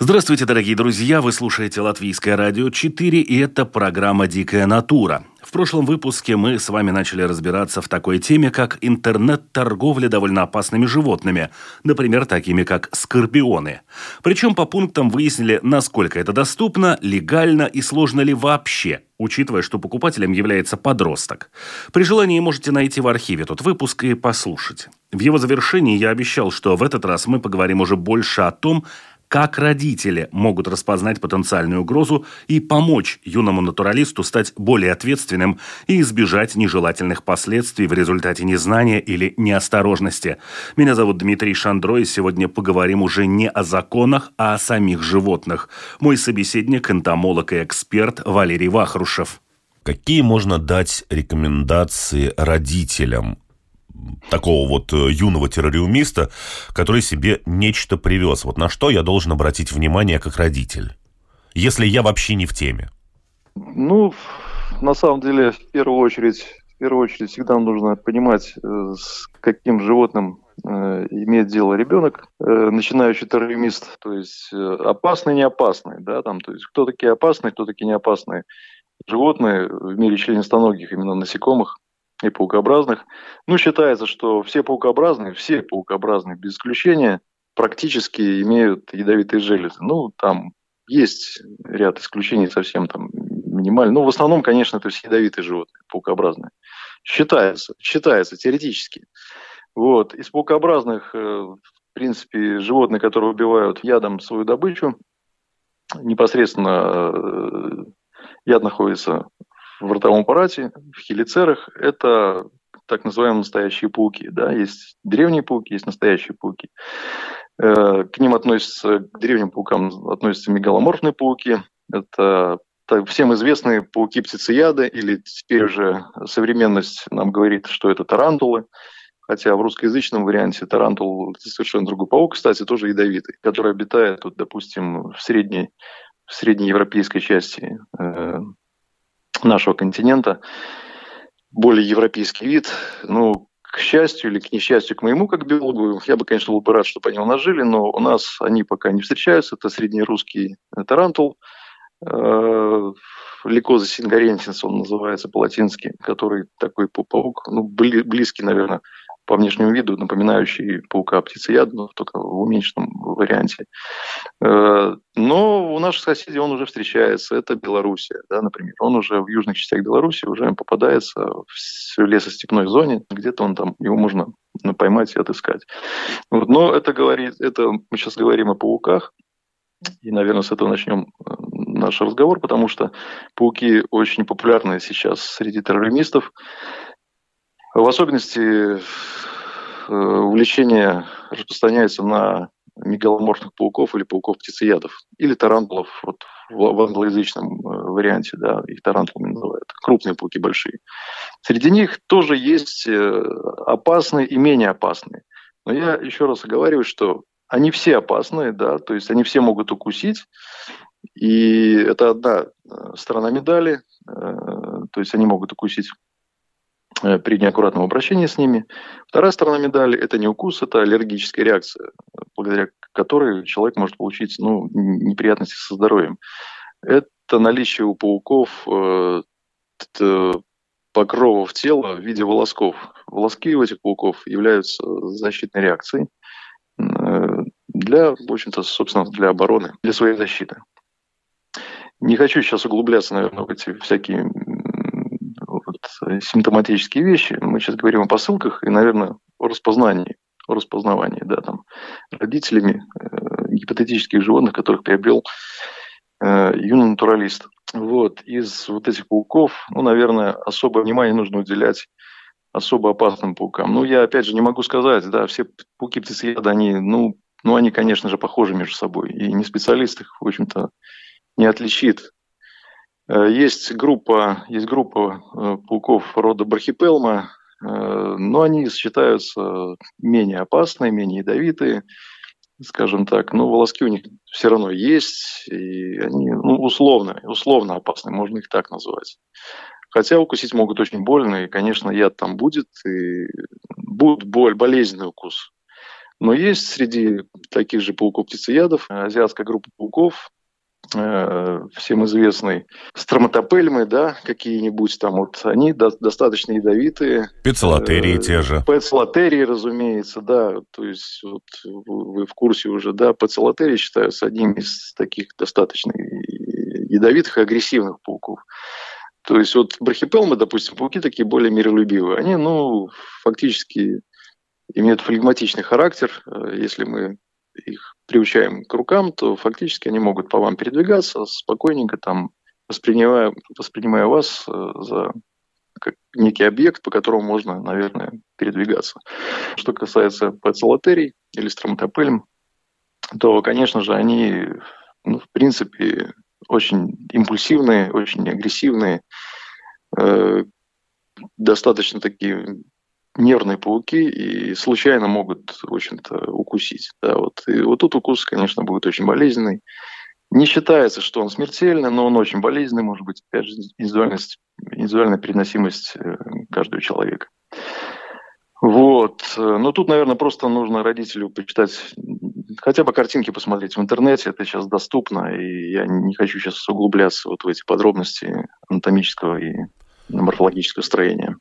Здравствуйте, дорогие друзья! Вы слушаете Латвийское радио 4, и это программа «Дикая натура». В прошлом выпуске мы с вами начали разбираться в такой теме, как интернет-торговля довольно опасными животными, например, такими как скорпионы. Причем по пунктам выяснили, насколько это доступно, легально и сложно ли вообще, учитывая, что покупателем является подросток. При желании можете найти в архиве тот выпуск и послушать. В его завершении я обещал, что в этот раз мы поговорим уже больше о том, как родители могут распознать потенциальную угрозу и помочь юному натуралисту стать более ответственным и избежать нежелательных последствий в результате незнания или неосторожности. Меня зовут Дмитрий Шандро, и сегодня поговорим уже не о законах, а о самих животных. Мой собеседник – энтомолог и эксперт Валерий Вахрушев. Какие можно дать рекомендации родителям такого вот э, юного террориумиста, который себе нечто привез. Вот на что я должен обратить внимание как родитель, если я вообще не в теме? Ну, на самом деле, в первую очередь, в первую очередь всегда нужно понимать, э, с каким животным э, имеет дело ребенок, начинающий террористист, то есть опасный, не опасный, да, там, то есть кто такие опасные, кто такие не опасные животные в мире членистоногих, именно насекомых, и паукообразных. Ну, считается, что все паукообразные, все паукообразные без исключения, практически имеют ядовитые железы. Ну, там есть ряд исключений совсем там минимально. Ну, в основном, конечно, это все ядовитые животные, паукообразные. Считается, считается теоретически. Вот. Из паукообразных, э, в принципе, животные, которые убивают ядом свою добычу, непосредственно э, яд находится в ротовом аппарате, в хелицерах, это так называемые настоящие пауки. Да? Есть древние пауки, есть настоящие пауки. Э, к ним относятся, к древним паукам относятся мегаломорфные пауки. Это всем известные пауки-птицеяды, или теперь уже современность нам говорит, что это тарантулы. Хотя в русскоязычном варианте тарантул совершенно другой паук, кстати, тоже ядовитый, который обитает, вот, допустим, в средней, в средней европейской части э, нашего континента, более европейский вид. Ну, к счастью или к несчастью, к моему как биологу, я бы, конечно, был бы рад, чтобы они у нас жили, но у нас они пока не встречаются. Это среднерусский тарантул, э, Lycosa singoriensis он называется по-латински, который такой паук, ну, близкий, наверное, по внешнему виду напоминающий паука птицеядного, только в уменьшенном варианте. Э, но у наших соседей он уже встречается. Это Белоруссия, да, например. Он уже в южных частях Беларуси уже попадается в лесостепной зоне. Где-то он там, его можно поймать и отыскать. Вот. Но это говорит, это мы сейчас говорим о пауках. И, наверное, с этого начнем э, наш разговор, потому что пауки очень популярны сейчас среди террористов. В особенности э, увлечение распространяется на мегаломорфных пауков или пауков-птицеядов, или тарантулов вот, в англоязычном э, варианте, да, их тарантулами называют, крупные пауки большие. Среди них тоже есть э, опасные и менее опасные. Но я еще раз оговариваю, что они все опасные, да, то есть они все могут укусить, и это одна сторона медали, то есть они могут укусить при неаккуратном обращении с ними. Вторая сторона медали – это не укус, это аллергическая реакция, благодаря которой человек может получить ну, неприятности со здоровьем. Это наличие у пауков э, покровов тела в виде волосков. Волоски у этих пауков являются защитной реакцией э, для, в общем-то, собственно, для обороны, для своей защиты. Не хочу сейчас углубляться, наверное, в эти всякие симптоматические вещи. Мы сейчас говорим о посылках и, наверное, о распознании, о распознавании, да, там, родителями э, гипотетических животных, которых приобрел э, юный натуралист. Вот, из вот этих пауков, ну, наверное, особое внимание нужно уделять особо опасным паукам. Ну, я, опять же, не могу сказать, да, все пауки птицееды, они, ну, ну, они, конечно же, похожи между собой. И не специалист их, в общем-то, не отличит. Э, есть группа, есть группа э, пауков рода брахипелма, но они считаются менее опасные, менее ядовитые, скажем так. Но волоски у них все равно есть, и они ну, условно, условно опасны, можно их так назвать. Хотя укусить могут очень больно, и, конечно, яд там будет, и будет боль, болезненный укус. Но есть среди таких же пауков-птицеядов азиатская группа пауков, э, всем известный строматопельмы, да, какие-нибудь там вот, они до, достаточно ядовитые. Пецелотерии э, те же. Пецелотерии, разумеется, да, то есть вот, вы в курсе уже, да, пецелотерии считаются одним из таких достаточно ядовитых и агрессивных пауков. То есть вот брахипелмы, допустим, пауки такие более миролюбивые, они, ну, фактически имеют флегматичный характер. Э, если мы их приучаем к рукам, то фактически они могут по вам передвигаться спокойненько, там, воспринимая, воспринимая вас э, за как некий объект, по которому можно, наверное, передвигаться. Что касается пацелотерий или строматопельм, то, конечно же, они, ну, в принципе, очень импульсивные, очень агрессивные, э, достаточно такие нервные пауки и случайно могут, в общем-то, укусить. Да, вот. И вот тут укус, конечно, будет очень болезненный. Не считается, что он смертельный, но он очень болезненный, может быть, опять же, индивидуальность, индивидуальная переносимость э, каждого человека. Вот. Ну, тут, наверное, просто нужно родителю почитать, хотя бы картинки посмотреть в интернете, это сейчас доступно, и я не хочу сейчас углубляться вот в эти подробности анатомического и морфологического строения.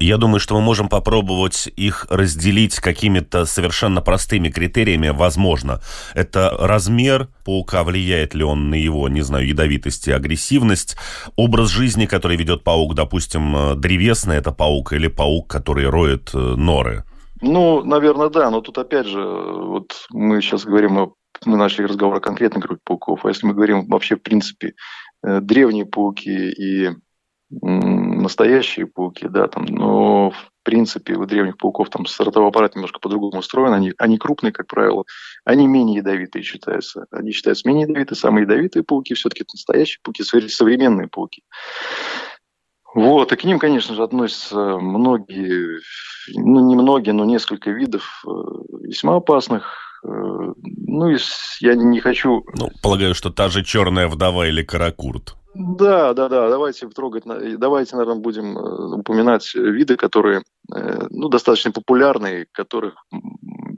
Я думаю, что мы можем попробовать их разделить какими-то совершенно простыми критериями. Возможно, это размер паука, влияет ли он на его, не знаю, ядовитость и агрессивность, образ жизни, который ведет паук, допустим, э, древесный это паук или паук, который роет э, норы. Ну, наверное, да, но тут опять же, вот мы сейчас говорим о мы начали разговор о конкретной группе пауков, а если мы говорим вообще в принципе э, древние пауки и настоящие пауки, да, там, но в принципе у древних пауков там сортовой аппарат немножко по-другому устроен, они, они крупные, как правило, они менее ядовитые считаются, они считаются менее ядовитые, самые ядовитые пауки все-таки это настоящие пауки, современные пауки. Вот, и к ним, конечно же, относятся многие, ну, не многие, но несколько видов э, весьма опасных. Э, ну, я не хочу... Ну, полагаю, что та же черная вдова или каракурт. Да, да, да. Давайте трогать, давайте, наверное, будем э, упоминать виды, которые, э, ну, достаточно популярные, которых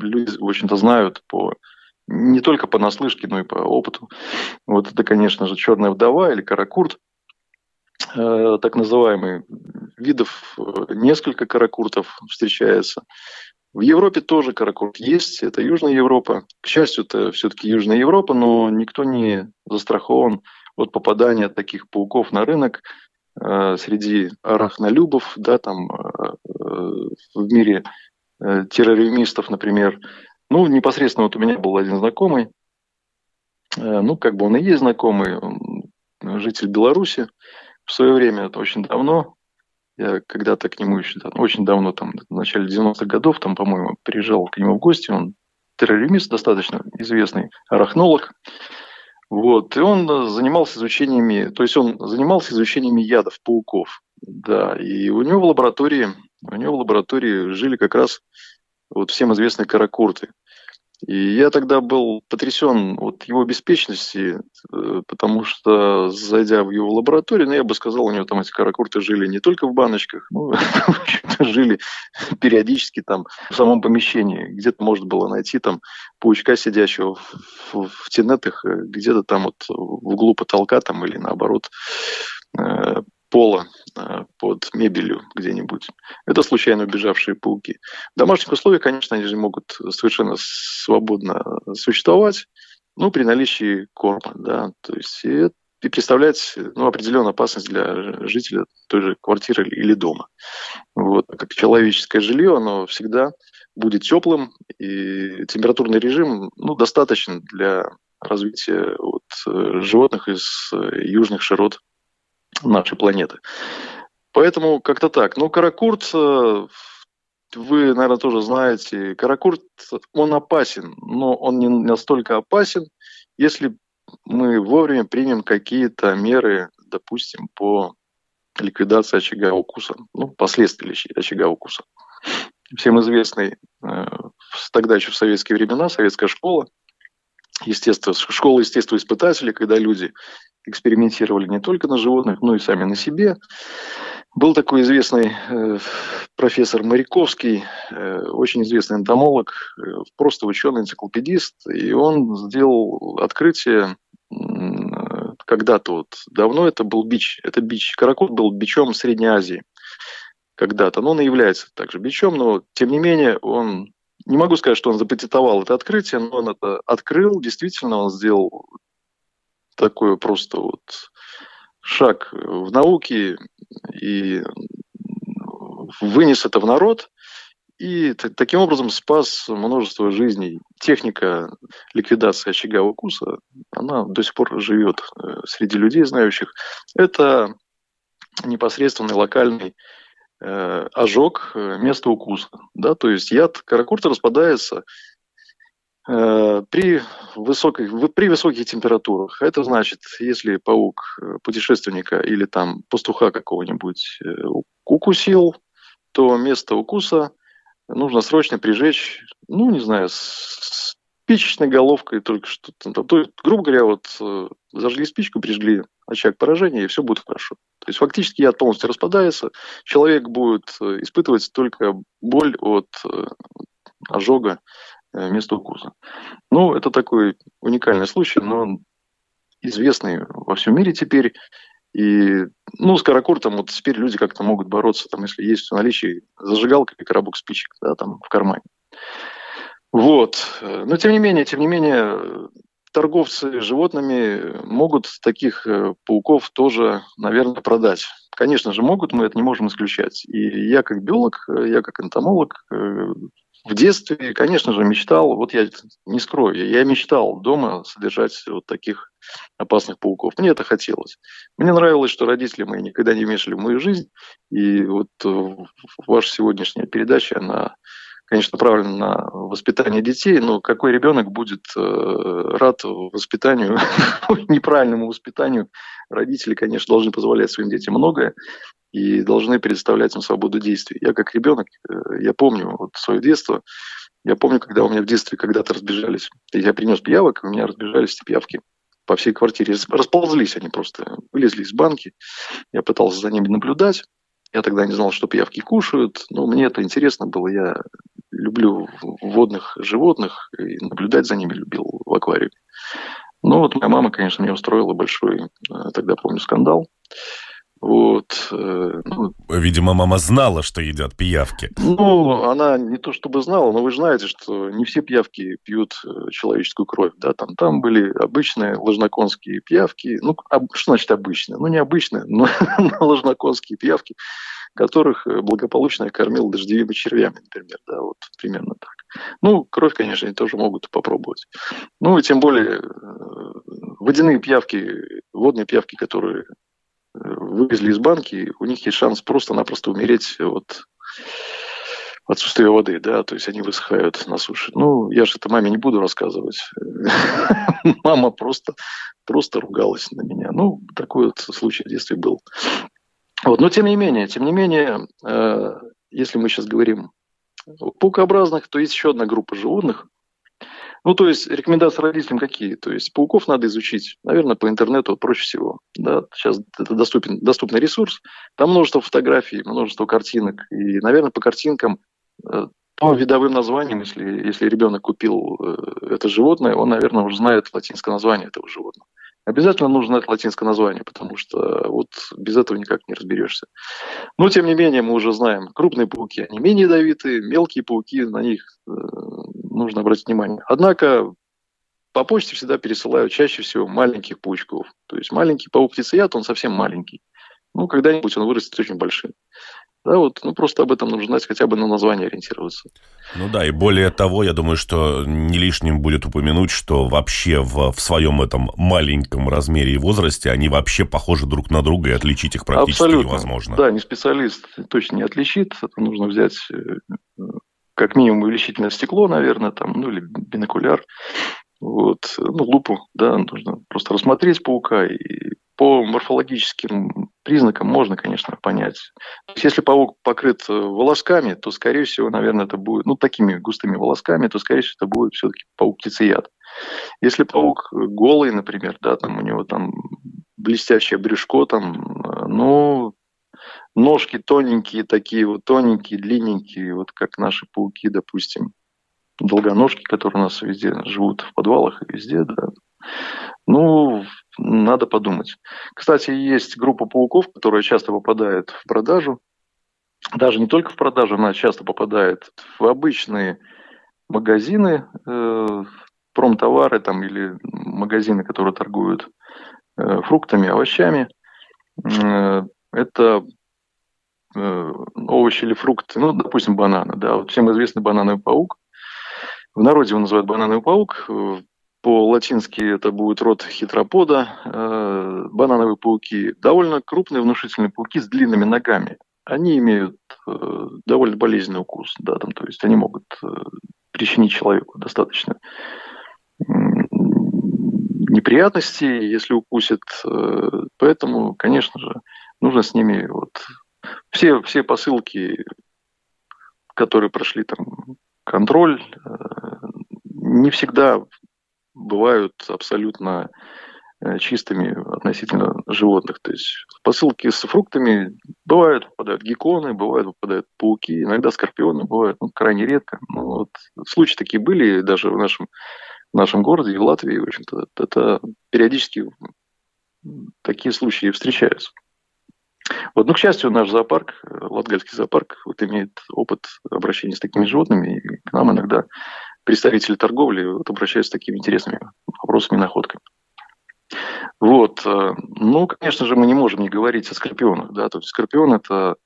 люди, в общем-то, знают по не только по наслышке, но и по опыту. Вот это, конечно же, черная вдова или каракурт, э, так называемый. Видов несколько каракуртов встречается. В Европе тоже каракурт есть, это Южная Европа. К счастью, это все-таки Южная Европа, но никто не застрахован от попадания таких пауков на рынок э, среди арахнолюбов, да, там э, в мире э, террористов, например. Ну, непосредственно вот у меня был один знакомый, э, ну, как бы он и есть знакомый, он житель Беларуси. В свое время, это очень давно, я когда-то к нему еще очень давно, там, в начале 90-х годов, там, по-моему, приезжал к нему в гости, он террорист достаточно известный, арахнолог. Вот, и он э, занимался изучениями, то есть он занимался изучениями ядов пауков, да, и у него в лаборатории, у него в лаборатории жили как раз вот всем известные каракурты. И я тогда был потрясен от его беспечности, э, потому что, зайдя в его лабораторию, ну, я бы сказал, у него там эти каракурты жили не только в баночках, ну, в общем-то, жили периодически там в самом помещении. Где-то можно было найти там паучка, сидящего в, в, в тенетах, э, где-то там вот в углу потолка там или наоборот э, пола э, под мебелью где-нибудь. Это случайно убежавшие пауки. В домашних условиях, конечно, они же могут совершенно свободно существовать, ну, при наличии корма, да, то есть и, представлять ну, определенную опасность для жителя той же квартиры или дома. Вот. Как человеческое жилье, оно всегда будет теплым, и температурный режим ну, достаточно для развития вот, животных из э, южных широт нашей планеты. Поэтому как-то так. Ну, Каракурт, э, вы, наверное, тоже знаете, Каракурт, он опасен, но он не настолько опасен, если мы вовремя примем какие-то меры, допустим, по ликвидации очага укуса, ну, последствий очага укуса. Всем известный э, тогда еще в советские времена, советская школа, естественно, школа естествоиспытателей, когда люди экспериментировали не только на животных, но и сами на себе. Был такой известный э, профессор Моряковский, э, очень известный энтомолог, э, просто ученый-энциклопедист, и он сделал открытие когда-то вот давно это был бич, это бич, каракут был бичом Средней Азии когда-то, но он и является также бичом, но тем не менее он, не могу сказать, что он запатентовал это открытие, но он это открыл, действительно он сделал такой просто вот шаг в науке и вынес это в народ, и таким образом спас множество жизней. Техника ликвидации очага укуса, она до сих пор живет э, среди людей, знающих. Это непосредственный локальный э, ожог э, места укуса. Да? То есть яд каракурта распадается при, высоких, при высоких температурах. Это значит, если паук э, путешественника или там пастуха какого-нибудь э, укусил, то место укуса – нужно срочно прижечь, ну, не знаю, с спичечной головкой только что. То есть, грубо говоря, вот э, зажгли спичку, прижгли очаг поражения, и все будет хорошо. То есть фактически яд полностью распадается, человек будет э, испытывать только боль от э, ожога места укуса. Ну, это такой уникальный случай, но известный во всем мире теперь. И, ну, с каракуртом вот теперь люди как-то могут бороться, там, если есть в наличии зажигалка и коробок спичек, да, там, в кармане. Вот. Но, тем не менее, тем не менее, торговцы животными могут таких э, пауков тоже, наверное, продать. Конечно же, могут, мы это не можем исключать. И я как биолог, э, я как энтомолог э, в детстве, конечно же, мечтал, вот я не скрою, я мечтал дома содержать вот таких опасных пауков. Мне это хотелось. Мне нравилось, что родители мои никогда не вмешивали в мою жизнь. И вот э, ваша сегодняшняя передача, она, конечно, направлена на воспитание детей, но какой ребенок будет э, рад воспитанию, неправильному воспитанию? Родители, конечно, должны позволять своим детям многое и должны предоставлять им свободу действий. Я как ребенок, э, я помню вот свое детство, я помню, когда у меня в детстве когда-то разбежались, я принес пиявок, у меня разбежались эти пиявки по всей квартире. Расползлись они просто, вылезли из банки. Я пытался за ними наблюдать. Я тогда не знал, что пиявки кушают, но мне это интересно было. Я люблю водных животных и наблюдать за ними любил в аквариуме. Ну вот моя мама, конечно, мне устроила большой, э, тогда помню, скандал. Вот. Э, ну, Видимо, мама знала, что едят пиявки. Ну, она не то чтобы знала, но вы же знаете, что не все пиявки пьют э, человеческую кровь. Да? Там, там были обычные ложноконские пиявки. Ну, что значит обычные? Ну, не обычные, но ложноконские пиявки, которых э, благополучно кормил дождевыми червями, например. Да, вот примерно так. Ну, кровь, конечно, они тоже могут попробовать. Ну, и тем более водяные пиявки, водные пиявки, которые вывезли из банки, у них есть шанс просто-напросто умереть от отсутствия воды, да, то есть они высыхают на суше. Ну, я же это маме не буду рассказывать. Мама просто, просто ругалась на меня. Ну, такой вот случай в детстве был. Вот, но тем не менее, тем не менее, э, если мы сейчас говорим о паукообразных, то есть еще одна группа животных, ну, то есть рекомендации родителям какие? То есть пауков надо изучить, наверное, по интернету проще всего. Да? Сейчас это доступен, доступный ресурс, там множество фотографий, множество картинок. И, наверное, по картинкам, э, по видовым названиям, если, если ребенок купил э, это животное, он, наверное, уже знает латинское название этого животного. Обязательно нужно знать латинское название, потому что вот без этого никак не разберешься. Но, тем не менее, мы уже знаем, крупные пауки, они менее ядовитые, мелкие пауки, на них э, нужно обратить внимание. Однако по почте всегда пересылают чаще всего маленьких паучков. То есть маленький паук-птицеяд, он совсем маленький. Ну, когда-нибудь он вырастет очень большим. Да, вот, ну, просто об этом нужно знать, хотя бы на название ориентироваться. Ну да, и более того, я думаю, что не лишним будет упомянуть, что вообще в, в своем этом маленьком размере и возрасте они вообще похожи друг на друга, и отличить их практически Абсолютно. невозможно. Да, не специалист точно не отличит. Это нужно взять э, как минимум увеличительное стекло, наверное, там, ну или бинокуляр. Вот, ну, лупу, да, нужно просто рассмотреть паука и по морфологическим признакам можно, конечно, понять. То есть, если паук покрыт э, волосками, то, скорее всего, наверное, это будет, ну, такими густыми волосками, то, скорее всего, это будет все-таки паук-птицеяд. Если паук голый, например, да, там у него там блестящее брюшко, там, э, ну, ножки тоненькие такие, вот тоненькие, длинненькие, вот как наши пауки, допустим, долгоножки, которые у нас везде живут в подвалах и везде, да. Ну, надо подумать. Кстати, есть группа пауков, которая часто попадает в продажу. Даже не только в продажу, она часто попадает в обычные магазины, э, промтовары там, или магазины, которые торгуют э, фруктами, овощами. Э, это овощи или фрукты, ну, допустим, бананы. Да. Вот всем известный банановый паук. В народе его называют банановый паук. Э, по-латински это будет род хитропода. Э, банановые пауки довольно крупные, внушительные пауки с длинными ногами. Они имеют э, довольно болезненный укус, да, там, то есть они могут э, причинить человеку достаточно неприятностей, если укусит. Поэтому, конечно же, нужно с ними вот все, все посылки, которые прошли там контроль, не всегда бывают абсолютно э, чистыми относительно животных. То есть посылки с фруктами бывают, попадают гекконы, бывают, попадают пауки, иногда скорпионы, бывают ну, крайне редко. Ну, вот, случаи такие были даже в нашем, в нашем городе в Латвии, в общем-то. Это периодически такие случаи встречаются. Вот, ну, к счастью, наш зоопарк, Латгальский зоопарк, вот имеет опыт обращения с такими животными, и к нам иногда представители торговли вот, обращаются с такими интересными вопросами и находками. Вот. Э, ну, конечно же, мы не можем не говорить о скорпионах. Да? То есть скорпион – это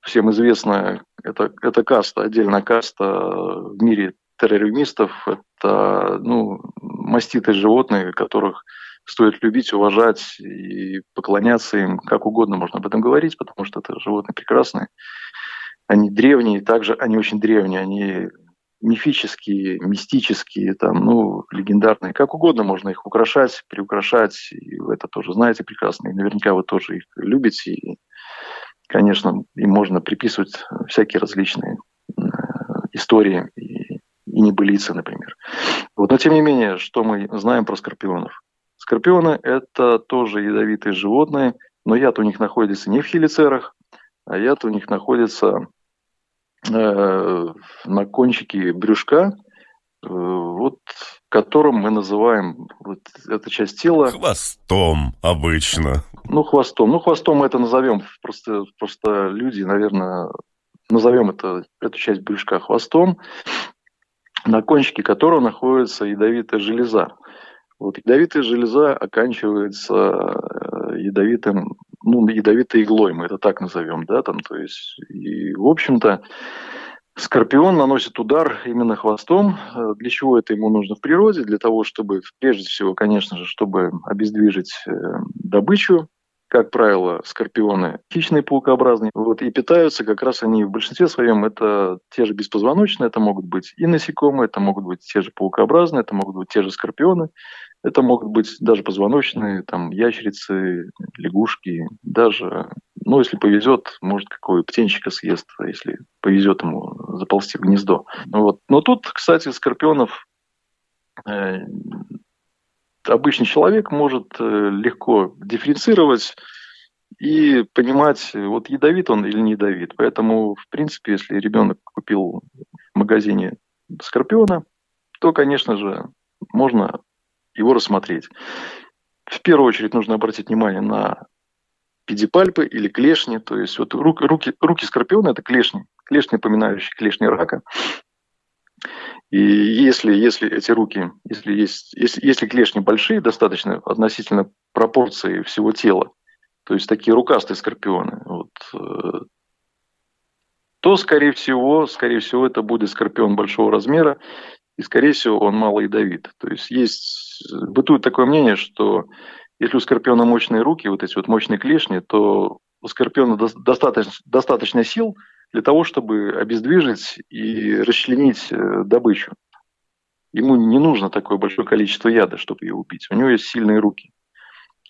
всем известно, это, это каста, отдельная каста в мире террористов. Это ну, маститые животные, которых стоит любить, уважать и поклоняться им. Как угодно можно об этом говорить, потому что это животные прекрасные. Они древние, также они очень древние, они мифические, мистические, там, ну, легендарные, как угодно можно их украшать, приукрашать, и вы это тоже знаете прекрасно, и наверняка вы тоже их любите, и, конечно, им можно приписывать всякие различные э, истории и, и небылицы, например. Вот, но тем не менее, что мы знаем про скорпионов? Скорпионы – это тоже ядовитые животные, но яд у них находится не в хелицерах, а яд у них находится Э, на кончике брюшка, э, вот которым мы называем вот эта часть тела... Хвостом обычно. Ну, хвостом. Ну, хвостом мы это назовем. Просто, просто люди, наверное, назовем это, эту часть брюшка хвостом, на кончике которого находится ядовитая железа. Вот ядовитая железа оканчивается э, ядовитым ну, ядовитой иглой, мы это так назовем, да, там, то есть, и, в общем-то, Скорпион наносит удар именно хвостом. Э, для чего это ему нужно в природе? Для того, чтобы, прежде всего, конечно же, чтобы обездвижить э, добычу. Как правило, скорпионы хищные паукообразные. Вот, и питаются как раз они в большинстве своем это те же беспозвоночные, это могут быть и насекомые, это могут быть те же паукообразные, это могут быть те же скорпионы. Это могут быть даже позвоночные, там, ящерицы, лягушки, даже, ну, если повезет, может, какой птенчика съест, если повезет ему заползти в гнездо. Вот. Но тут, кстати, скорпионов э, обычный человек может э, легко дифференцировать и понимать, вот ядовит он или не ядовит. Поэтому, в принципе, если ребенок купил в магазине скорпиона, то, конечно же, можно его рассмотреть. В первую очередь нужно обратить внимание на педипальпы или клешни, то есть вот руки, руки, руки скорпиона – это клешни, клешни, напоминающие клешни рака. И если, если эти руки, если, есть, если, если клешни большие, достаточно относительно пропорции всего тела, то есть такие рукастые скорпионы, вот, э, то, скорее всего, скорее всего, это будет скорпион большого размера, и, скорее всего, он мало ядовит. То есть есть, бытует такое мнение, что если у скорпиона мощные руки, вот эти вот мощные клешни, то у скорпиона достаточно, достаточно сил для того, чтобы обездвижить и расчленить э, добычу. ему не нужно такое большое количество яда, чтобы ее убить. У него есть сильные руки.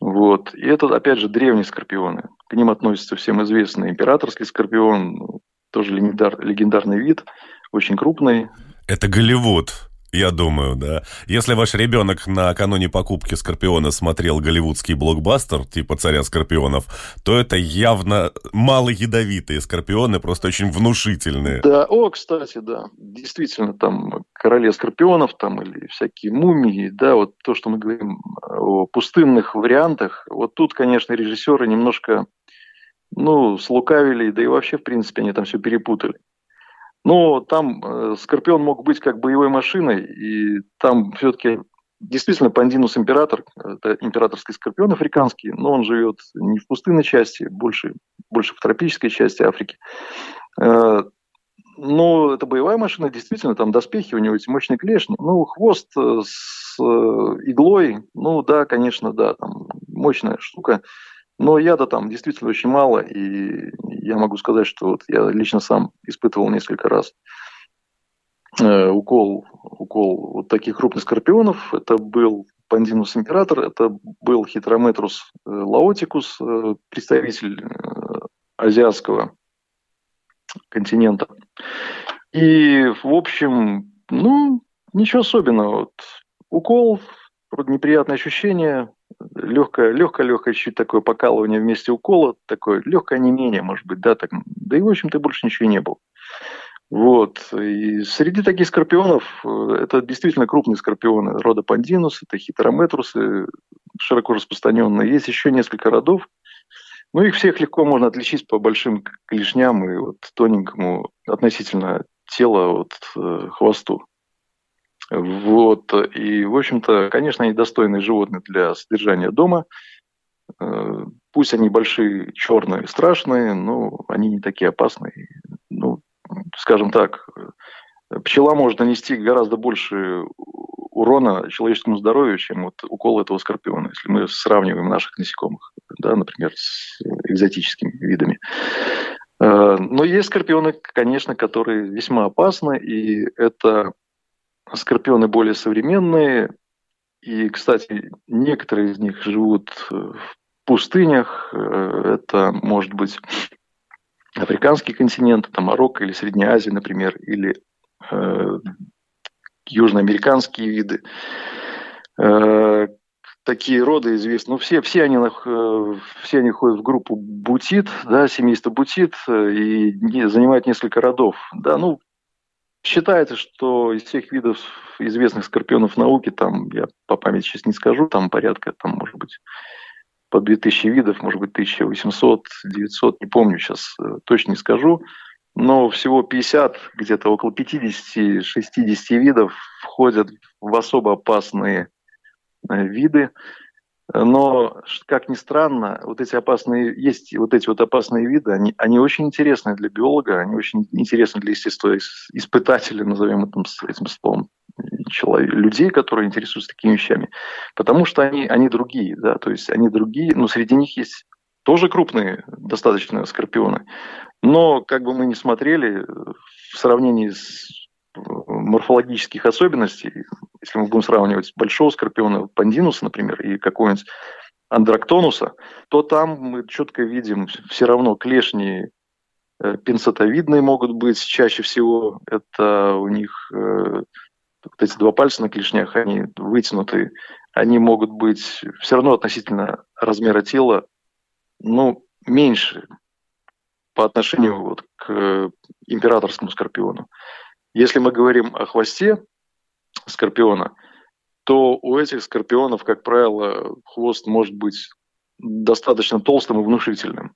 Вот. И это, опять же, древние скорпионы. К ним относится всем известный императорский скорпион, тоже легендар, легендарный вид, очень крупный. Это Голливуд. Я думаю, да. Если ваш ребенок накануне покупки Скорпиона смотрел голливудский блокбастер типа «Царя Скорпионов», то это явно малоядовитые Скорпионы, просто очень внушительные. Да, о, кстати, да. Действительно, там «Короле Скорпионов» там или всякие мумии, да, вот то, что мы говорим о пустынных вариантах, вот тут, конечно, режиссеры немножко, ну, слукавили, да и вообще, в принципе, они там все перепутали. Но там э, Скорпион мог быть как боевой машиной, и там все-таки действительно Пандинус император, это императорский скорпион африканский, но он живет не в пустынной части, больше, больше в тропической части Африки. Э, но это боевая машина, действительно, там доспехи, у него эти мощные клешни. Ну, хвост э, с иглой, ну да, конечно, да, там мощная штука. Но яда там действительно очень мало, и я могу сказать, что вот я лично сам испытывал несколько раз э, укол, укол вот таких крупных скорпионов. Это был Пандинус император, это был Хитрометрус э, лаотикус, э, представитель э, азиатского континента. И, в общем, ну, ничего особенного. Вот, укол, неприятное ощущение, легкое, легкое, легкое чуть такое покалывание вместе укола, такое легкое не менее, может быть, да, так, да и, в общем-то, больше ничего не было. Вот. И среди таких скорпионов, э, это действительно крупные скорпионы рода Пандинус, это хитерометрусы, широко распространенные. Есть еще несколько родов. Ну, их всех легко можно отличить по большим клешням и вот тоненькому относительно тела вот, э, хвосту. Вот. И, в общем-то, конечно, они достойные животные для содержания дома. Э, пусть они большие, черные, страшные, но они не такие опасные. Ну, скажем так, пчела может нанести гораздо больше урона человеческому здоровью, чем вот укол этого скорпиона, если мы сравниваем наших насекомых, да, например, с экзотическими видами. Э, но есть скорпионы, конечно, которые весьма опасны, и это Скорпионы более современные. И, кстати, некоторые из них живут в пустынях. Э, это может быть африканский континент, это Марокко или Средняя Азия, например, или э, южноамериканские виды. Э, такие роды известны. Ну, все, все, они, э, все они ходят в группу бутит, да, семейство бутит, э, и не, занимают несколько родов. Да, ну, Считается, что из всех видов известных скорпионов науки, там, я по памяти сейчас не скажу, там порядка, там, может быть, по 2000 видов, может быть, 1800, 900, не помню сейчас, э, точно не скажу, но всего 50, где-то около 50-60 видов входят в особо опасные э, виды. Но, как ни странно, вот эти опасные, есть вот эти вот опасные виды, они, они очень интересны для биолога, они очень интересны для естествоиспытателя, назовем это этим словом, человек, людей, которые интересуются такими вещами, потому что они, они другие, да, то есть они другие, но среди них есть тоже крупные достаточно скорпионы, но как бы мы ни смотрели, в сравнении с морфологических особенностей, если мы будем сравнивать большого скорпиона пандинуса, например, и какого-нибудь андрактонуса, то там мы четко видим все равно клешни э, пинцетовидные могут быть чаще всего. Это у них э, вот эти два пальца на клешнях, они вытянуты, они могут быть все равно относительно размера тела, ну, меньше по отношению вот к императорскому скорпиону. Если мы говорим о хвосте скорпиона, то у этих скорпионов, как правило, хвост может быть достаточно толстым и внушительным.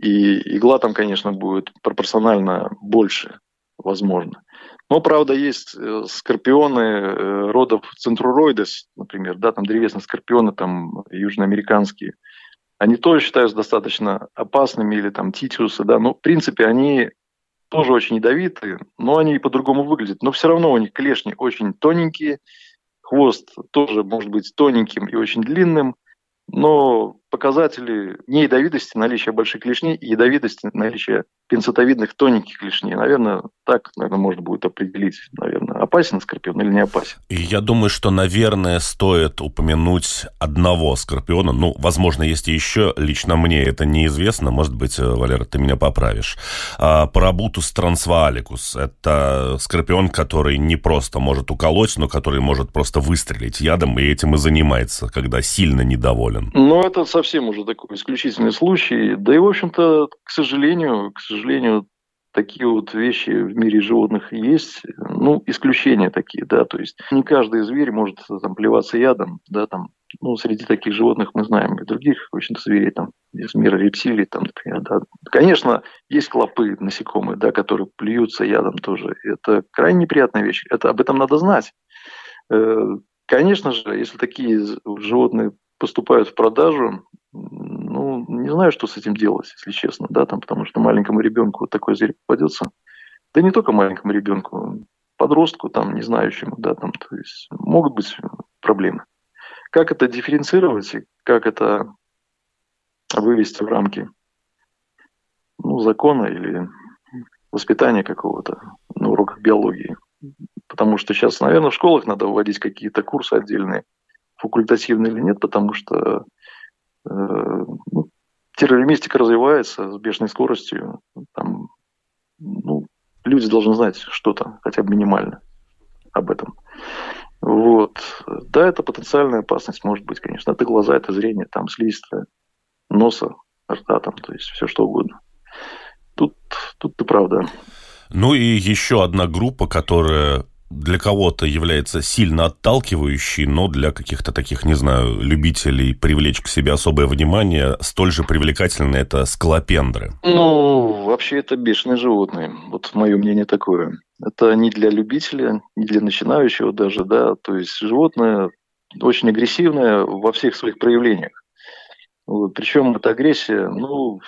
И игла там, конечно, будет пропорционально больше, возможно. Но, правда, есть э, скорпионы э, родов центруроидес, например, да, там древесные скорпионы, там южноамериканские. Они тоже считаются достаточно опасными, или там титиусы, да, но, в принципе, они тоже очень ядовитые, но они по-другому выглядят. Но все равно у них клешни очень тоненькие, хвост тоже может быть тоненьким и очень длинным, но показатели неядовитости, наличия больших клешней и ядовитости, наличия пинцетовидных тоненьких клешней. Наверное, так, наверное, можно будет определить, наверное, опасен скорпион или не опасен. И я думаю, что, наверное, стоит упомянуть одного скорпиона. Ну, возможно, есть еще. Лично мне это неизвестно. Может быть, Валера, ты меня поправишь. А, Парабутус трансвааликус. Это скорпион, который не просто может уколоть, но который может просто выстрелить ядом, и этим и занимается, когда сильно недоволен. Ну, это совсем уже такой исключительный случай. Да и, в общем-то, к сожалению, к сожалению, такие вот вещи в мире животных есть, ну, исключения такие, да, то есть не каждый зверь может там плеваться ядом, да, там, ну, среди таких животных мы знаем и других, в общем-то, зверей, там, из мира рептилий, там, например, да. Конечно, есть клопы, насекомые, да, которые плюются ядом тоже, это крайне неприятная вещь, это об этом надо знать. Э, конечно же, если такие животные поступают в продажу, ну, не знаю, что с этим делать, если честно, да, там, потому что маленькому ребенку вот такой зверь попадется. Да не только маленькому ребенку, подростку, там, не знающему, да, там, то есть могут быть проблемы. Как это дифференцировать и как это вывести в рамки ну, закона или воспитания какого-то на уроках биологии. Потому что сейчас, наверное, в школах надо вводить какие-то курсы отдельные, факультативные или нет, потому что э, ну, развивается с бешеной скоростью. Там, ну, люди должны знать что-то, хотя бы минимально об этом. Вот. Да, это потенциальная опасность может быть, конечно. Это глаза, это зрение, там слизистая носа, рта, там, то есть все что угодно. Тут, тут ты правда. Ну и еще одна группа, которая для кого-то является сильно отталкивающей, но для каких-то таких, не знаю, любителей привлечь к себе особое внимание, столь же привлекательны это скалопендры. Ну, вообще это бешеные животные. Вот мое мнение такое. Это не для любителя, не для начинающего даже, да, то есть животное очень агрессивное во всех своих проявлениях. Причем эта агрессия, ну,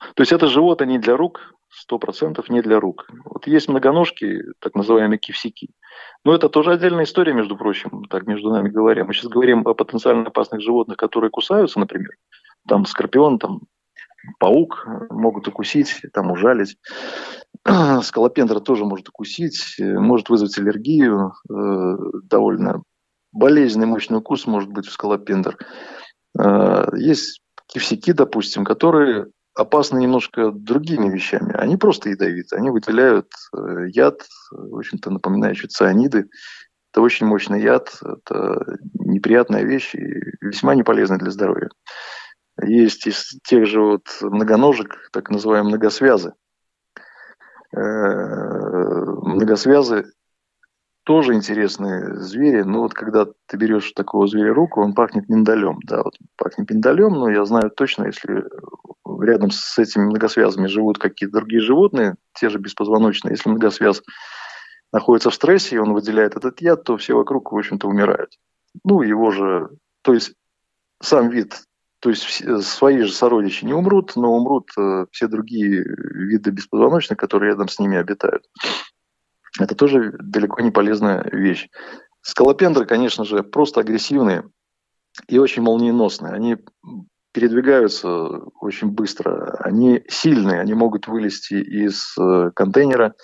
то есть это животное не для рук, сто процентов не для рук. Вот есть многоножки, так называемые кивсики. Но это тоже отдельная история, между прочим, так между нами говоря. Мы сейчас говорим о потенциально опасных животных, которые кусаются, например. Там скорпион, там паук могут укусить, там ужалить. Скалопендра тоже может укусить, может вызвать аллергию. Э, довольно болезненный мощный укус может быть у скалопендр. Э, есть кивсики, допустим, которые опасны немножко другими вещами. Они просто ядовиты. Они выделяют э, яд, в общем-то, напоминающий цианиды. Это очень мощный яд, это неприятная вещь и весьма неполезная для здоровья. Есть из тех же вот многоножек, так называемые многосвязы. Э, многосвязы тоже интересные звери, но вот когда ты берешь такого зверя руку, он пахнет миндалем, да, вот пахнет миндалем, но я знаю точно, если рядом с этими многосвязами живут какие-то другие животные, те же беспозвоночные, если многосвяз находится в стрессе, и он выделяет этот яд, то все вокруг, в общем-то, умирают. Ну, его же, то есть сам вид, то есть свои же сородичи не умрут, но умрут э, все другие виды беспозвоночных, которые рядом с ними обитают. Это тоже далеко не полезная вещь. Скалопендры, конечно же, просто агрессивные и очень молниеносные. Они передвигаются очень быстро. Они сильные, они могут вылезти из э, контейнера,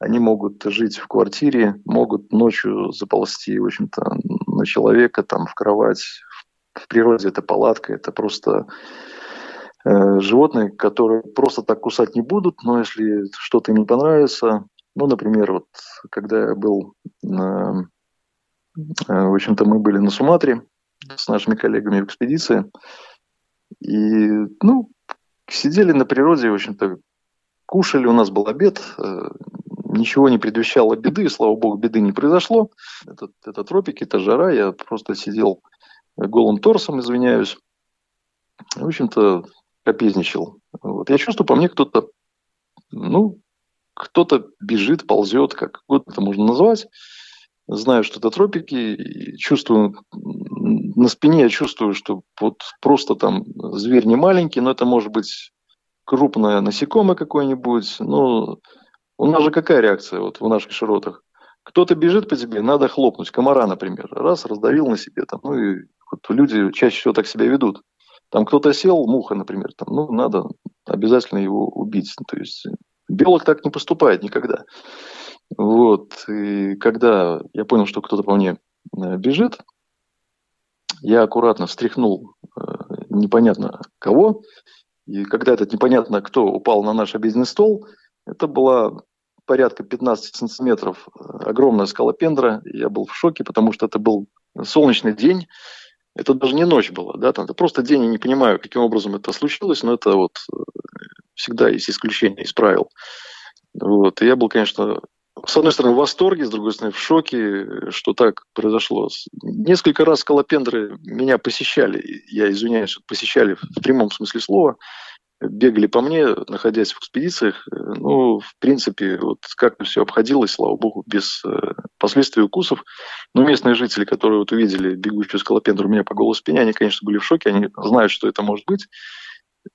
они могут жить в квартире, могут ночью заползти, в общем-то, на человека, там, в кровать. В природе это палатка, это просто э, животные, которые просто так кусать не будут, но если что-то им не понравится, ну, например, вот когда я был, на, э, в общем-то, мы были на Суматре с нашими коллегами в экспедиции, и, ну, сидели на природе, в общем-то, кушали, у нас был обед, э, ничего не предвещало беды, слава богу, беды не произошло. Это, это тропики, это жара, я просто сидел голым торсом, извиняюсь. В общем-то, капезничал. Вот. Я чувствую, по мне кто-то, ну, кто-то бежит, ползет, как угодно это можно назвать. Знаю, что это тропики, чувствую на спине, я чувствую, что вот просто там зверь не маленький, но это может быть крупное насекомое какое-нибудь. Ну, у нас же какая реакция вот в наших широтах? Кто-то бежит по тебе, надо хлопнуть. Комара, например. Раз, раздавил на себе. Там, ну и вот люди чаще всего так себя ведут. Там кто-то сел, муха, например, там, ну, надо обязательно его убить. То есть биолог так не поступает никогда. Вот. И когда я понял, что кто-то по мне э, бежит, я аккуратно встряхнул э, непонятно кого. И когда этот непонятно кто упал на наш обеденный стол, это была порядка 15 сантиметров э, огромная скалопендра. Я был в шоке, потому что это был солнечный день. Это даже не ночь была, да, там, это просто день, я не понимаю, каким образом это случилось, но это вот всегда есть исключение из правил. Вот, и я был, конечно, с одной стороны, в восторге, с другой стороны, в шоке, что так произошло. Несколько раз скалопендры меня посещали, я извиняюсь, посещали в прямом смысле слова, бегали по мне, находясь в экспедициях. Ну, в принципе, вот как все обходилось, слава богу, без э, последствий укусов. Но местные жители, которые вот увидели бегущую скалопендру у меня по голой спине, они, конечно, были в шоке, они знают, что это может быть.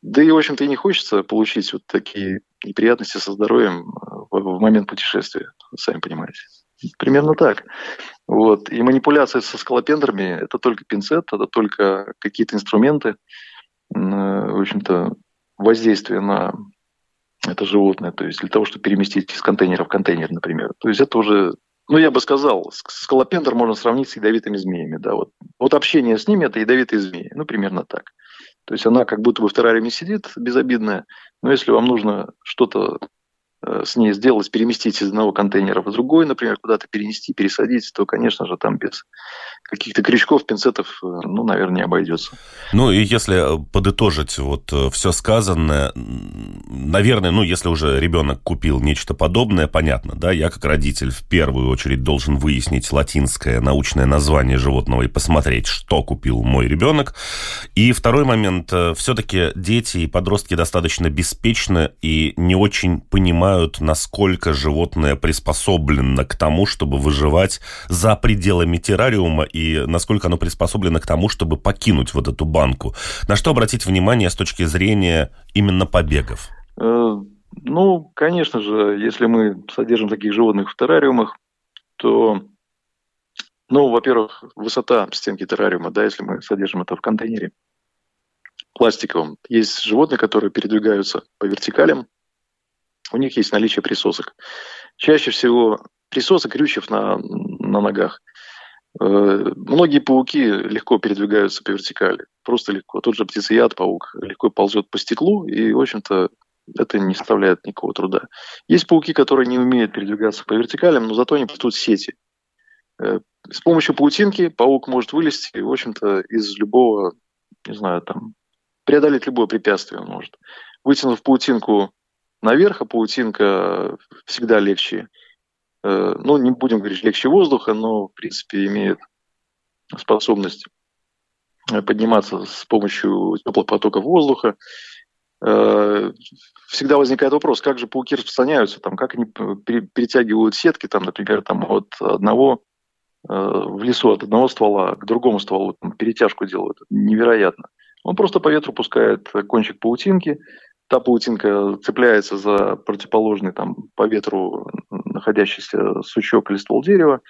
Да и, в общем-то, и не хочется получить вот такие неприятности со здоровьем э, в, момент путешествия, сами понимаете. Примерно так. Вот. И манипуляция со скалопендрами – это только пинцет, это только какие-то инструменты, в общем-то, воздействие на это животное, то есть для того, чтобы переместить из контейнера в контейнер, например. То есть это уже, ну, я бы сказал, скалопендр можно сравнить с ядовитыми змеями, да, вот. Вот общение с ними – это ядовитые змеи, ну, примерно так. То есть она как будто бы в террариуме сидит, безобидная, но если вам нужно что-то с ней сделать, переместить из одного контейнера в другой, например, куда-то перенести, пересадить, то, конечно же, там без каких-то крючков, пинцетов, э, ну, наверное, не обойдется. Ну, и если подытожить вот э, все сказанное, наверное, ну, если уже ребенок купил нечто подобное, понятно, да, я как родитель в первую очередь должен выяснить латинское научное название животного и посмотреть, что купил мой ребенок. И второй момент, все-таки дети и подростки достаточно беспечны и не очень понимают, понимают, насколько животное приспособлено к тому, чтобы выживать за пределами террариума, и насколько оно приспособлено к тому, чтобы покинуть вот эту банку. На что обратить внимание с точки зрения именно побегов? Э, ну, конечно же, если мы содержим таких животных в террариумах, то, ну, во-первых, высота стенки террариума, да, если мы содержим это в контейнере пластиковом. Есть животные, которые передвигаются по вертикалям, у них есть наличие присосок. Чаще всего присосок, крючев на, на ногах. Э, многие пауки легко передвигаются по вертикали, просто легко. Тот же птицеяд, паук, легко ползет по стеклу, и, в общем-то, это не составляет никакого труда. Есть пауки, которые не умеют передвигаться по вертикалям, но зато они плетут сети. Э, с помощью паутинки паук может вылезти, в общем-то, из любого, не знаю, там, преодолеть любое препятствие он может. Вытянув паутинку наверх, а паутинка всегда легче. Э, ну, не будем говорить легче воздуха, но, в принципе, имеет способность э, подниматься с помощью теплых потоков воздуха. Э, всегда возникает вопрос, как же пауки распространяются, там, как они перетягивают сетки, там, например, там, от одного в лесу от одного ствола к другому стволу, там, перетяжку делают. Невероятно. Он просто по ветру пускает кончик паутинки, та паутинка цепляется за противоположный там по ветру находящийся сучок или ствол дерева,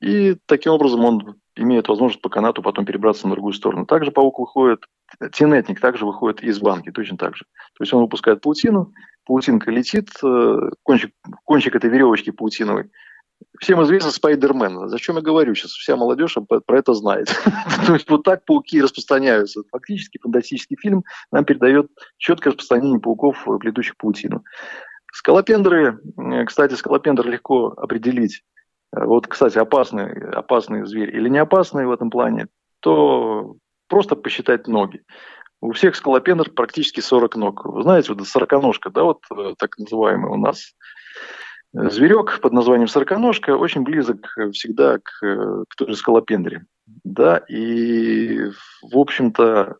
и таким образом он имеет возможность по канату потом перебраться на другую сторону. Также паук выходит, тенетник также выходит из банки, точно так же. То есть он выпускает паутину, паутинка летит, э, кончик, кончик этой веревочки паутиновой Всем известно Спайдермен. Зачем я говорю сейчас? Вся молодежь про это знает. То есть вот так пауки распространяются. Фактически фантастический фильм нам передает четкое распространение пауков, плетущих паутину. Скалопендры, кстати, скалопендр легко определить. Вот, кстати, опасный, опасный зверь или не опасный в этом плане, то просто посчитать ноги. У всех скалопендр практически 40 ног. Вы знаете, вот сороконожка, да, вот э, так называемый у нас Зверек под названием сороконожка очень близок всегда к, к той же скалопендре. Да, и, в общем-то,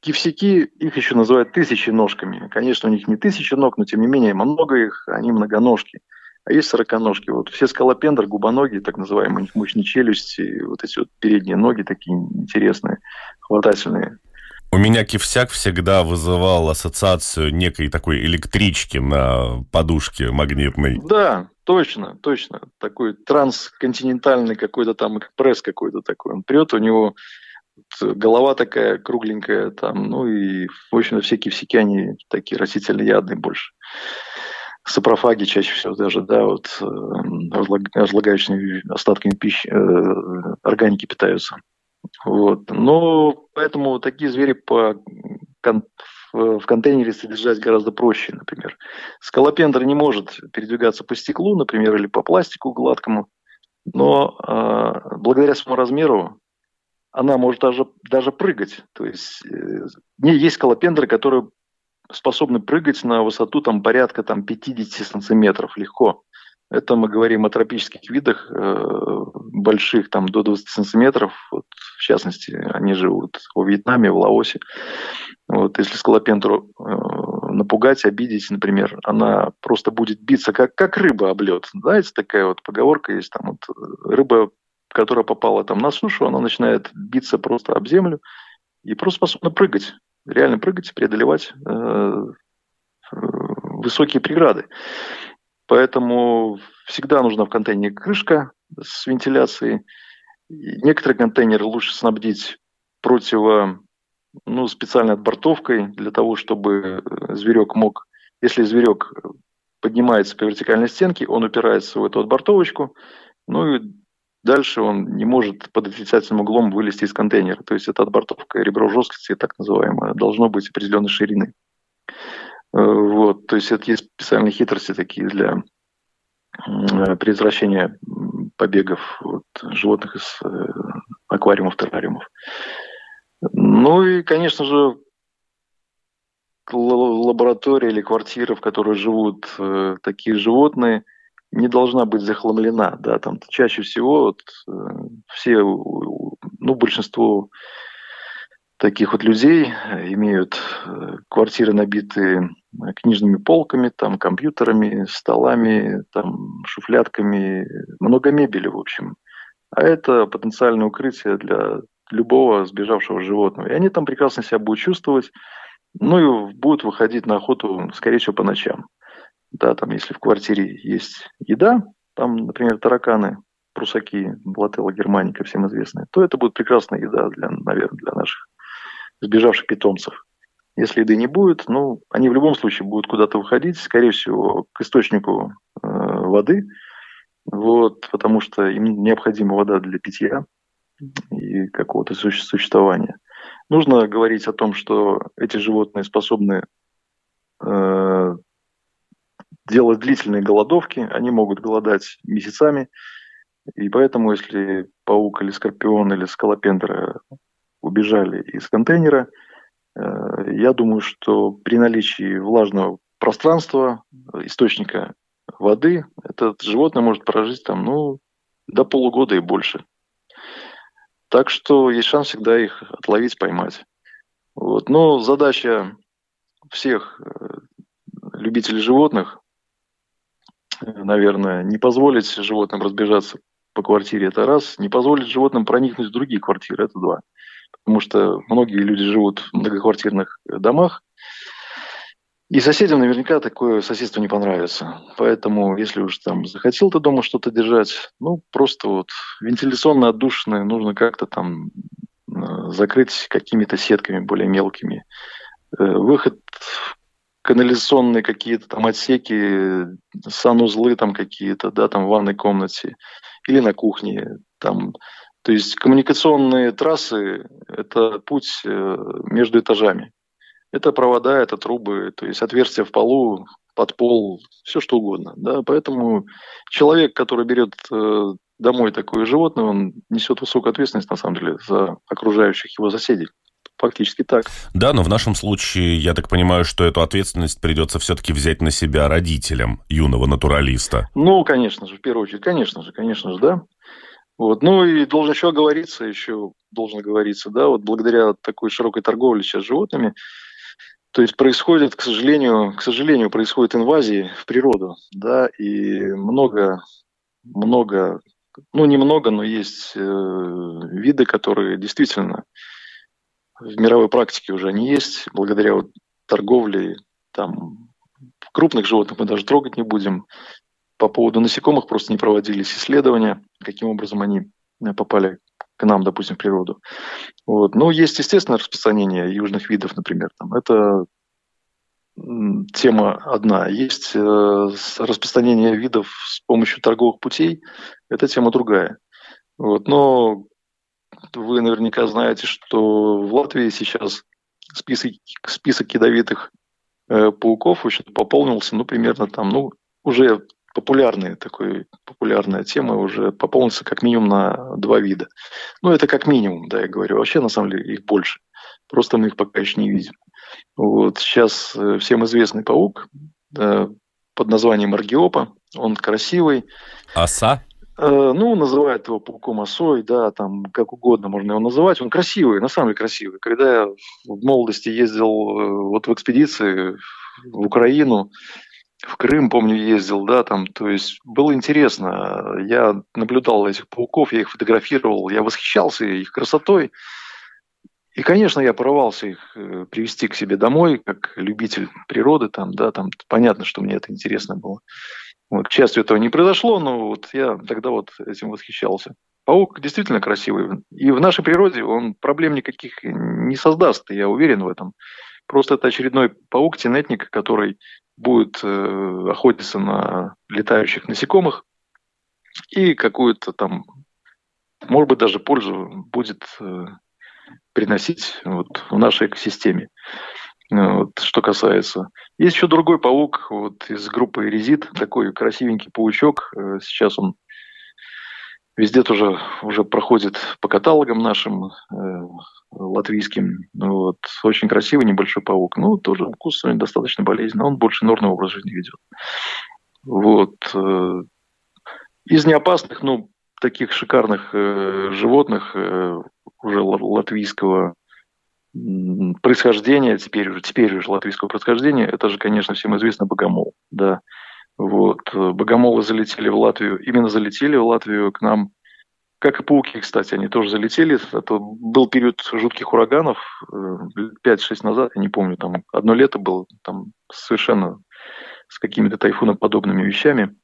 кивсяки, их еще называют тысячи ножками. Конечно, у них не тысячи ног, но тем не менее много их, они многоножки. А есть сороконожки. Вот все скалопендры, губоногие, так называемые, у них мощные челюсти, вот эти вот передние ноги такие интересные, хватательные. У меня кивсяк всегда вызывал ассоциацию некой такой электрички на подушке магнитной. Да, точно, точно. Такой трансконтинентальный какой-то там экспресс какой-то такой. Он прет, у него голова такая кругленькая, там, ну и, в общем, всякие всякие они такие растительноядные больше. Сапрофаги чаще всего даже, да, вот э, разлагающими остатками пищи, э, органики питаются. Вот. Но поэтому такие звери по, кон, в контейнере содержать гораздо проще, например. Скалопендра не может передвигаться по стеклу, например, или по пластику гладкому, но э, благодаря своему размеру она может даже, даже прыгать. То есть э, не есть скалопендры, которые способны прыгать на высоту там, порядка там, 50 сантиметров легко. Это мы говорим о тропических видах, э, больших, там, до 20 сантиметров. Вот, в частности, они живут в Вьетнаме, в Лаосе. Вот, если скалопендру э, напугать, обидеть, например, она просто будет биться, как, как рыба об лед. Знаете, такая вот поговорка есть, там вот, э, рыба, которая попала там на сушу, она начинает биться просто об землю и просто способна прыгать реально прыгать, преодолевать э, высокие преграды. Поэтому всегда нужна в контейнере крышка с вентиляцией. Некоторые контейнеры лучше снабдить противо, ну, специальной отбортовкой для того, чтобы зверек мог, если зверек поднимается по вертикальной стенке, он упирается в эту отбортовочку, ну и Дальше он не может под отрицательным углом вылезти из контейнера. То есть это отбортовка ребро жесткости, так называемое, должно быть определенной ширины. Э, вот, то есть это есть специальные хитрости такие для э, предотвращения побегов вот, животных из э, аквариумов, террариумов. Ну и, конечно же, лаборатория или квартира, в которой живут такие животные – не должна быть захламлена, да, там чаще всего вот, э, все, ну, большинство таких вот людей имеют э, квартиры, набитые книжными полками, там, компьютерами, столами, там, шуфлятками, много мебели, в общем. А это потенциальное укрытие для любого сбежавшего животного. И они там прекрасно себя будут чувствовать, ну и будут выходить на охоту, скорее всего, по ночам. Да, там, если в квартире есть еда, там, например, тараканы, прусаки, блателла германика, всем известные, то это будет прекрасная еда, для, наверное, для наших сбежавших питомцев. Если еды не будет, ну, они в любом случае будут куда-то выходить, скорее всего, к источнику э, воды, вот, потому что им необходима вода для питья и какого-то существования. Нужно говорить о том, что эти животные способны э, делать длительные голодовки, они могут голодать месяцами, и поэтому, если паук или скорпион или скалопендра убежали из контейнера, э, я думаю, что при наличии влажного пространства, источника воды, этот животное может прожить там, ну, до полугода и больше. Так что есть шанс всегда их отловить, поймать. Вот. Но задача всех э, любителей животных наверное, не позволить животным разбежаться по квартире, это раз, не позволить животным проникнуть в другие квартиры, это два. Потому что многие люди живут в многоквартирных домах, и соседям наверняка такое соседство не понравится. Поэтому, если уж там захотел ты дома что-то держать, ну, просто вот вентиляционно отдушины нужно как-то там э, закрыть какими-то сетками более мелкими. Э, выход канализационные какие-то там отсеки, санузлы там какие-то, да, там в ванной комнате или на кухне, там, то есть коммуникационные трассы – это путь э, между этажами. Это провода, это трубы, то есть отверстия в полу, под пол, все что угодно. Да? Поэтому человек, который берет э, домой такое животное, он несет высокую ответственность, на самом деле, за окружающих его соседей фактически так. Да, но в нашем случае, я так понимаю, что эту ответственность придется все-таки взять на себя родителям юного натуралиста. Ну, конечно же, в первую очередь, конечно же, конечно же, да. Вот. Ну и должен еще оговориться, еще должен говориться, да, вот благодаря такой широкой торговле сейчас животными, то есть происходит, к сожалению, к сожалению, происходит инвазии в природу, да, и много, много, ну немного, но есть э, виды, которые действительно в мировой практике уже они есть, благодаря вот торговле, там, крупных животных мы даже трогать не будем. По поводу насекомых просто не проводились исследования, каким образом они э, попали к нам, допустим, в природу. Вот. Но есть естественное распространение южных видов, например. Там. Это тема одна. Есть э, распространение видов с помощью торговых путей. Это тема другая. Вот. Но вы наверняка знаете, что в Латвии сейчас список, список ядовитых э, пауков очень пополнился, ну, примерно там, ну, уже популярная такой, популярная тема уже пополнится как минимум на два вида. Ну, это как минимум, да, я говорю. Вообще, на самом деле, их больше. Просто мы их пока еще не видим. Вот. Сейчас э, всем известный паук да, под названием Аргиопа. Он красивый. Оса? Э, ну, называют его пауком осой, да, там как угодно можно его называть. Он красивый, на самом деле красивый. Когда я в молодости ездил э, вот в экспедиции в Украину, в Крым, помню, ездил, да, там, то есть было интересно. Я наблюдал этих пауков, я их фотографировал, я восхищался их красотой. И, конечно, я порывался их э, привести к себе домой, как любитель природы, там, да, там понятно, что мне это интересно было. Вот, к счастью, этого не произошло, но вот я тогда вот этим восхищался. Паук действительно красивый. И в нашей природе он проблем никаких не создаст, я уверен в этом. Просто это очередной паук-тенетник, который будет э, охотиться на летающих насекомых и какую-то там, может быть, даже пользу будет э, приносить вот, в нашей экосистеме. Вот, что касается. Есть еще другой паук вот, из группы Резит, такой красивенький паучок. Э, сейчас он везде тоже уже проходит по каталогам нашим э, латвийским. Вот. Очень красивый небольшой паук. Ну, тоже вкус достаточно болезненный. Он больше норный образ жизни ведет. Вот. Э, из неопасных, ну, таких шикарных э, животных э, уже латвийского происхождения, теперь уже, теперь уже латвийского происхождения, это же, конечно, всем известно богомол. Да. Вот. Богомолы залетели в Латвию, именно залетели в Латвию к нам, как и пауки, кстати, они тоже залетели. Это был период жутких ураганов, 5-6 э, назад, я не помню, там одно лето было, там совершенно с какими-то тайфуноподобными вещами.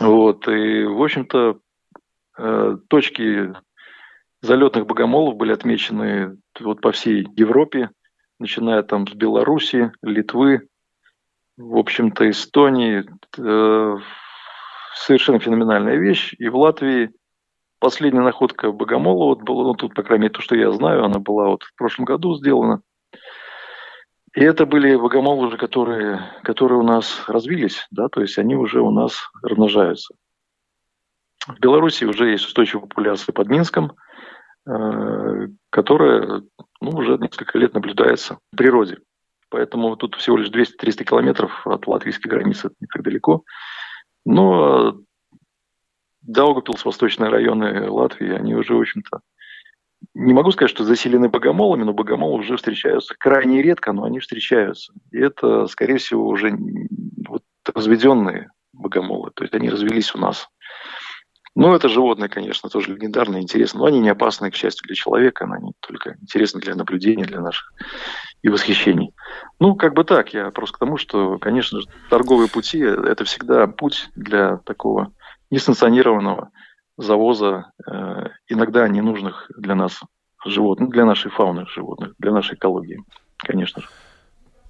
Вот, и, в общем-то, э, точки залетных богомолов были отмечены вот по всей Европе, начиная там с Беларуси, Литвы, в общем-то, Эстонии. Э, совершенно феноменальная вещь. И в Латвии последняя находка богомола, вот была, ну, тут, по крайней мере, то, что я знаю, она была вот в прошлом году сделана. И это были богомолы уже, которые, которые у нас развились, да, то есть они уже у нас размножаются. В Беларуси уже есть устойчивая популяция под Минском, э, которая ну, уже несколько лет наблюдается в природе. Поэтому тут всего лишь 200-300 километров от латвийской границы, это не так далеко. Но Даугапилс, восточные районы Латвии, они уже, в общем-то, не могу сказать, что заселены богомолами, но богомолы уже встречаются крайне редко, но они встречаются. И это, скорее всего, уже вот разведенные богомолы. То есть они развелись у нас. Ну, это животные, конечно, тоже легендарные, интересные, но они не опасны, к счастью, для человека, они только интересны для наблюдения, для наших и восхищений. Ну, как бы так, я просто к тому, что, конечно торговые пути – это всегда путь для такого несанкционированного завоза э, иногда ненужных для нас животных, для нашей фауны животных, для нашей экологии, конечно же.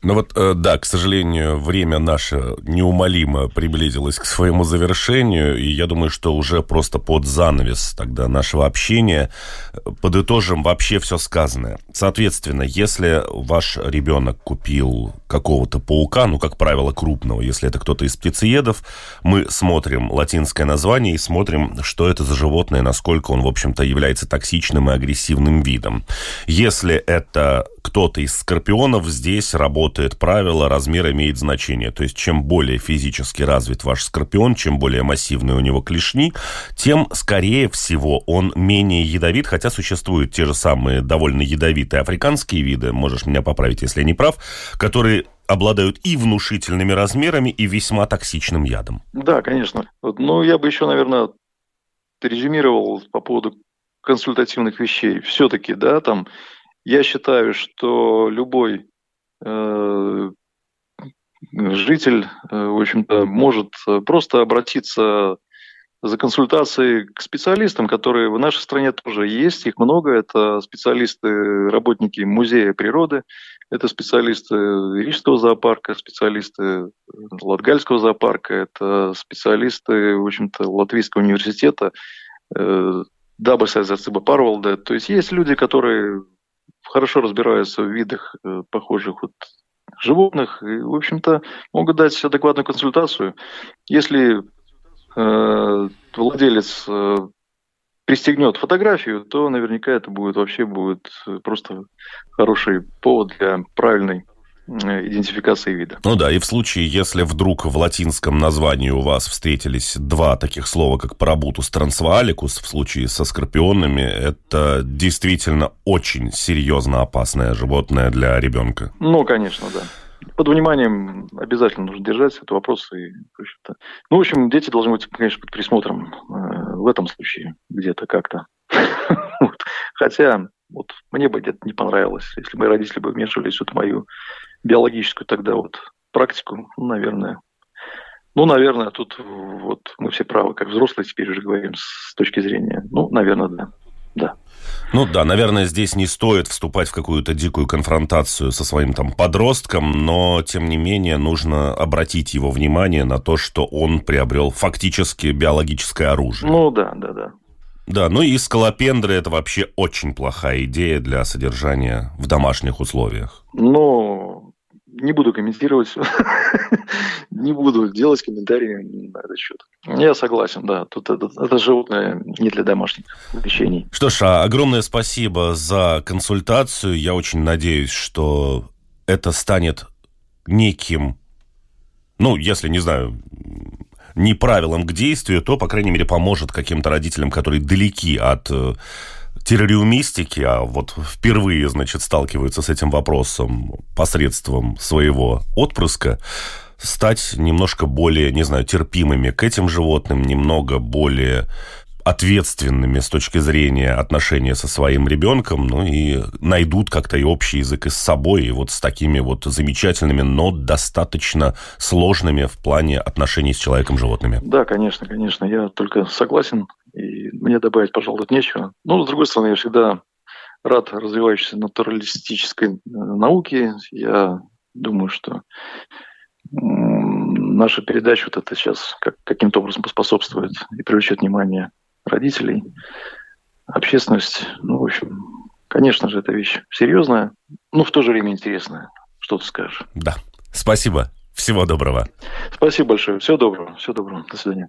Ну вот, э, да, к сожалению, время наше неумолимо приблизилось к своему завершению, и я думаю, что уже просто под занавес тогда нашего общения э, подытожим вообще все сказанное. Соответственно, если ваш ребенок купил какого-то паука, ну, как правило, крупного, если это кто-то из птицеедов, мы смотрим латинское название и смотрим, что это за животное, насколько он, в общем-то, является токсичным и агрессивным видом. Если это кто-то из скорпионов, здесь работает правило, размер имеет значение. То есть, чем более физически развит ваш скорпион, чем более массивные у него клешни, тем, скорее всего, он менее ядовит, хотя существуют те же самые довольно ядовитые африканские виды, можешь меня поправить, если я не прав, которые обладают и внушительными размерами, и весьма токсичным ядом. Да, конечно. Ну, я бы еще, наверное, резюмировал по поводу консультативных вещей. Все-таки, да, там я считаю, что любой житель, э, в общем-то, может просто обратиться за консультацией к специалистам, которые в нашей стране тоже есть, их много. Это специалисты, работники музея природы, это специалисты Рижского зоопарка, специалисты Латгальского зоопарка, это специалисты, в общем-то, Латвийского университета, э, Дабаса Зациба Парвалда. То есть есть люди, которые хорошо разбираются в видах э, похожих вот животных и, в общем-то, могут дать адекватную консультацию. Если э, владелец э, пристегнет фотографию, то наверняка это будет вообще будет просто хороший повод для правильной Э, идентификации вида. Ну да, и в случае, если вдруг в латинском названии у вас встретились два таких слова, как парабутус трансвааликус, в случае со скорпионами, это действительно очень серьезно опасное животное для ребенка. Ну, конечно, да. Под вниманием обязательно нужно держать этот вопрос. И, в ну, в общем, дети должны быть, конечно, под присмотром э, в этом случае где-то как-то. Хотя вот мне бы где-то не понравилось, если мои родители бы вмешивались в эту мою биологическую тогда вот практику, ну, наверное. Ну, наверное, тут вот мы все правы, как взрослые теперь уже говорим с точки зрения. Ну, наверное, да. Да. Ну да, наверное, здесь не стоит вступать в какую-то дикую конфронтацию со своим там подростком, но тем не менее нужно обратить его внимание на то, что он приобрел фактически биологическое оружие. Ну да, да, да. Да, ну и скалопендры это вообще очень плохая идея для содержания в домашних условиях. Ну, не буду комментировать, не буду делать комментарии на этот счет. Я согласен, да. Тут это, это животное не для домашних увлечений. Что ж, а огромное спасибо за консультацию. Я очень надеюсь, что это станет неким, ну, если, не знаю, не правилом к действию, то, по крайней мере, поможет каким-то родителям, которые далеки от террориумистики, а вот впервые, значит, сталкиваются с этим вопросом посредством своего отпрыска, стать немножко более, не знаю, терпимыми к этим животным, немного более ответственными с точки зрения отношения со своим ребенком, ну и найдут как-то и общий язык и с собой, и вот с такими вот замечательными, но достаточно сложными в плане отношений с человеком-животными. Да, конечно, конечно, я только согласен, и мне добавить, пожалуй, тут нечего. Но, с другой стороны, я всегда рад развивающейся натуралистической э, науке. Я думаю, что наша передача вот это сейчас как, каким-то образом поспособствует и привлечет внимание родителей, общественность. Ну, в общем, конечно же, это вещь серьезная, но в то же время интересная. Что ты скажешь? Да. Спасибо. Всего доброго. Спасибо большое. Всего доброго. Всего доброго. До свидания.